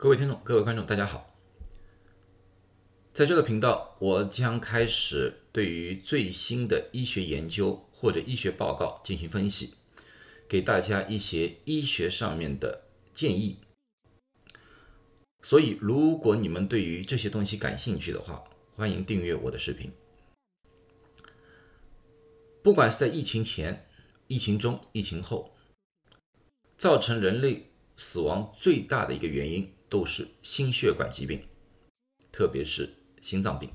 各位听众、各位观众，大家好。在这个频道，我将开始对于最新的医学研究或者医学报告进行分析，给大家一些医学上面的建议。所以，如果你们对于这些东西感兴趣的话，欢迎订阅我的视频。不管是在疫情前、疫情中、疫情后，造成人类死亡最大的一个原因。都是心血管疾病，特别是心脏病。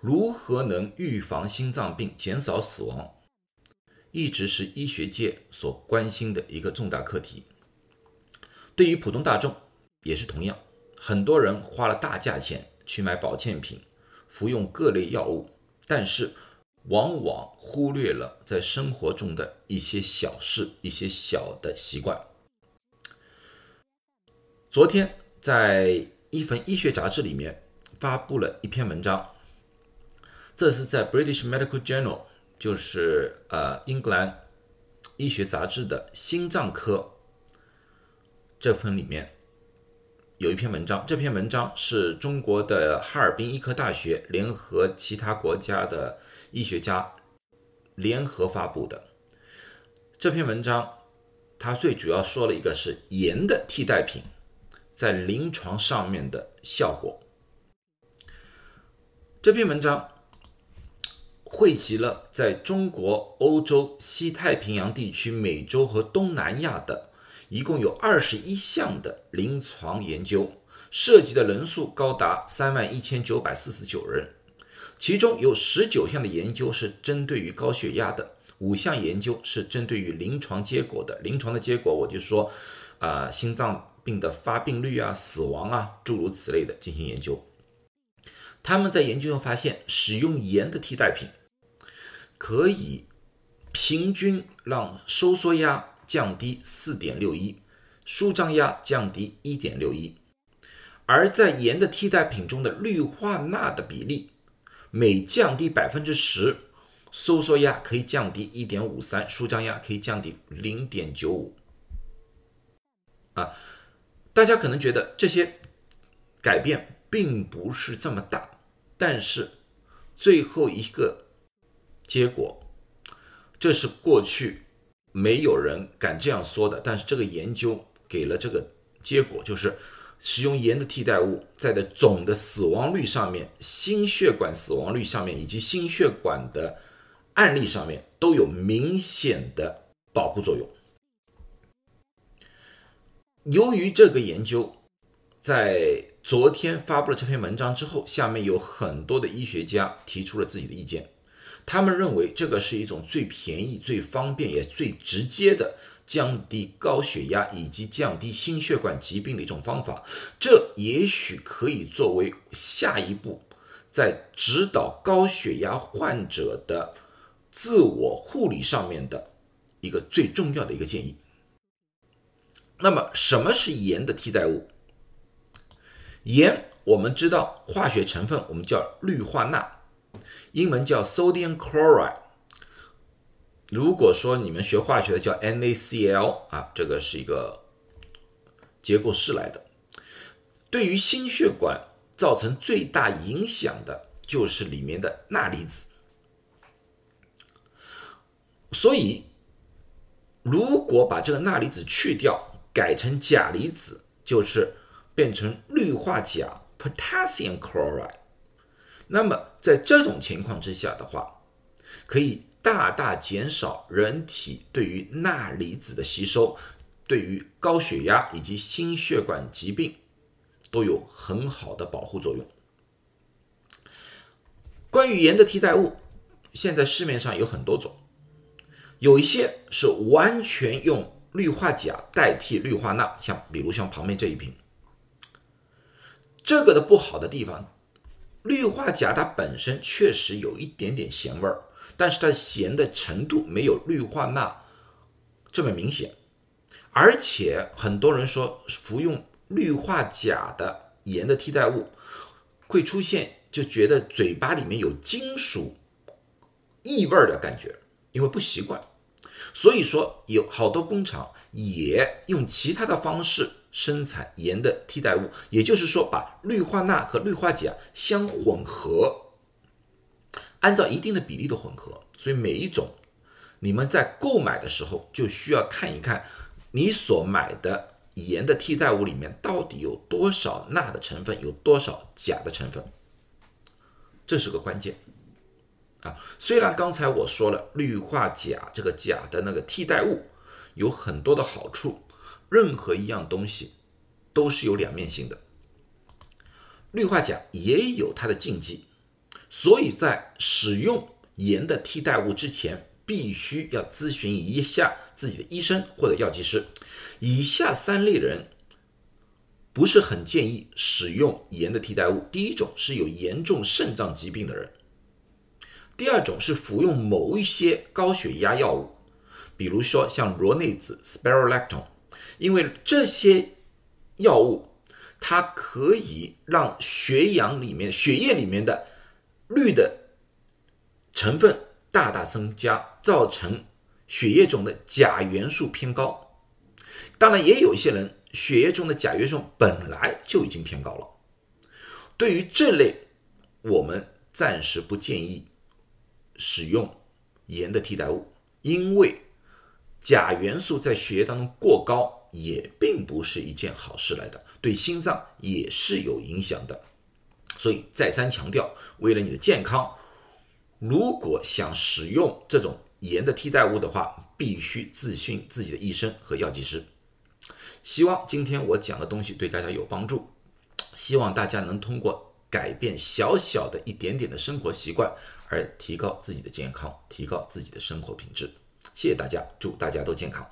如何能预防心脏病、减少死亡，一直是医学界所关心的一个重大课题。对于普通大众也是同样，很多人花了大价钱去买保健品，服用各类药物，但是往往忽略了在生活中的一些小事、一些小的习惯。昨天在一份医学杂志里面发布了一篇文章，这是在 British Medical Journal，就是呃英格兰医学杂志的心脏科这份里面有一篇文章。这篇文章是中国的哈尔滨医科大学联合其他国家的医学家联合发布的。这篇文章它最主要说了一个是盐的替代品。在临床上面的效果。这篇文章汇集了在中国、欧洲、西太平洋地区、美洲和东南亚的一共有二十一项的临床研究，涉及的人数高达三万一千九百四十九人，其中有十九项的研究是针对于高血压的，五项研究是针对于临床结果的。临床的结果，我就说，啊，心脏。病的发病率啊、死亡啊，诸如此类的进行研究。他们在研究中发现，使用盐的替代品可以平均让收缩压降低四点六一，舒张压降低一点六一。而在盐的替代品中的氯化钠的比例，每降低百分之十，收缩压可以降低一点五三，舒张压可以降低零点九五。啊。大家可能觉得这些改变并不是这么大，但是最后一个结果，这是过去没有人敢这样说的。但是这个研究给了这个结果，就是使用盐的替代物，在的总的死亡率上面、心血管死亡率上面以及心血管的案例上面都有明显的保护作用。由于这个研究在昨天发布了这篇文章之后，下面有很多的医学家提出了自己的意见。他们认为这个是一种最便宜、最方便也最直接的降低高血压以及降低心血管疾病的一种方法。这也许可以作为下一步在指导高血压患者的自我护理上面的一个最重要的一个建议。那么，什么是盐的替代物？盐，我们知道化学成分，我们叫氯化钠，英文叫 sodium chloride。如果说你们学化学的叫 NaCl 啊，这个是一个结构式来的。对于心血管造成最大影响的就是里面的钠离子，所以如果把这个钠离子去掉，改成钾离子，就是变成氯化钾 （potassium chloride）。那么在这种情况之下的话，可以大大减少人体对于钠离子的吸收，对于高血压以及心血管疾病都有很好的保护作用。关于盐的替代物，现在市面上有很多种，有一些是完全用。氯化钾代替氯化钠，像比如像旁边这一瓶，这个的不好的地方，氯化钾它本身确实有一点点咸味儿，但是它咸的程度没有氯化钠这么明显，而且很多人说服用氯化钾的盐的替代物会出现就觉得嘴巴里面有金属异味的感觉，因为不习惯。所以说，有好多工厂也用其他的方式生产盐的替代物，也就是说，把氯化钠和氯化钾相混合，按照一定的比例的混合。所以每一种，你们在购买的时候就需要看一看，你所买的盐的替代物里面到底有多少钠的成分，有多少钾的成分，这是个关键。啊，虽然刚才我说了氯化钾这个钾的那个替代物有很多的好处，任何一样东西都是有两面性的，氯化钾也有它的禁忌，所以在使用盐的替代物之前，必须要咨询一下自己的医生或者药剂师。以下三类人不是很建议使用盐的替代物：第一种是有严重肾脏疾病的人。第二种是服用某一些高血压药物，比如说像罗内子 （spironolactone），因为这些药物它可以让血氧里面、血液里面的氯的成分大大增加，造成血液中的钾元素偏高。当然，也有一些人血液中的钾元素本来就已经偏高了。对于这类，我们暂时不建议。使用盐的替代物，因为钾元素在血液当中过高也并不是一件好事来的，对心脏也是有影响的。所以再三强调，为了你的健康，如果想使用这种盐的替代物的话，必须咨询自己的医生和药剂师。希望今天我讲的东西对大家有帮助，希望大家能通过改变小小的一点点的生活习惯。而提高自己的健康，提高自己的生活品质。谢谢大家，祝大家都健康。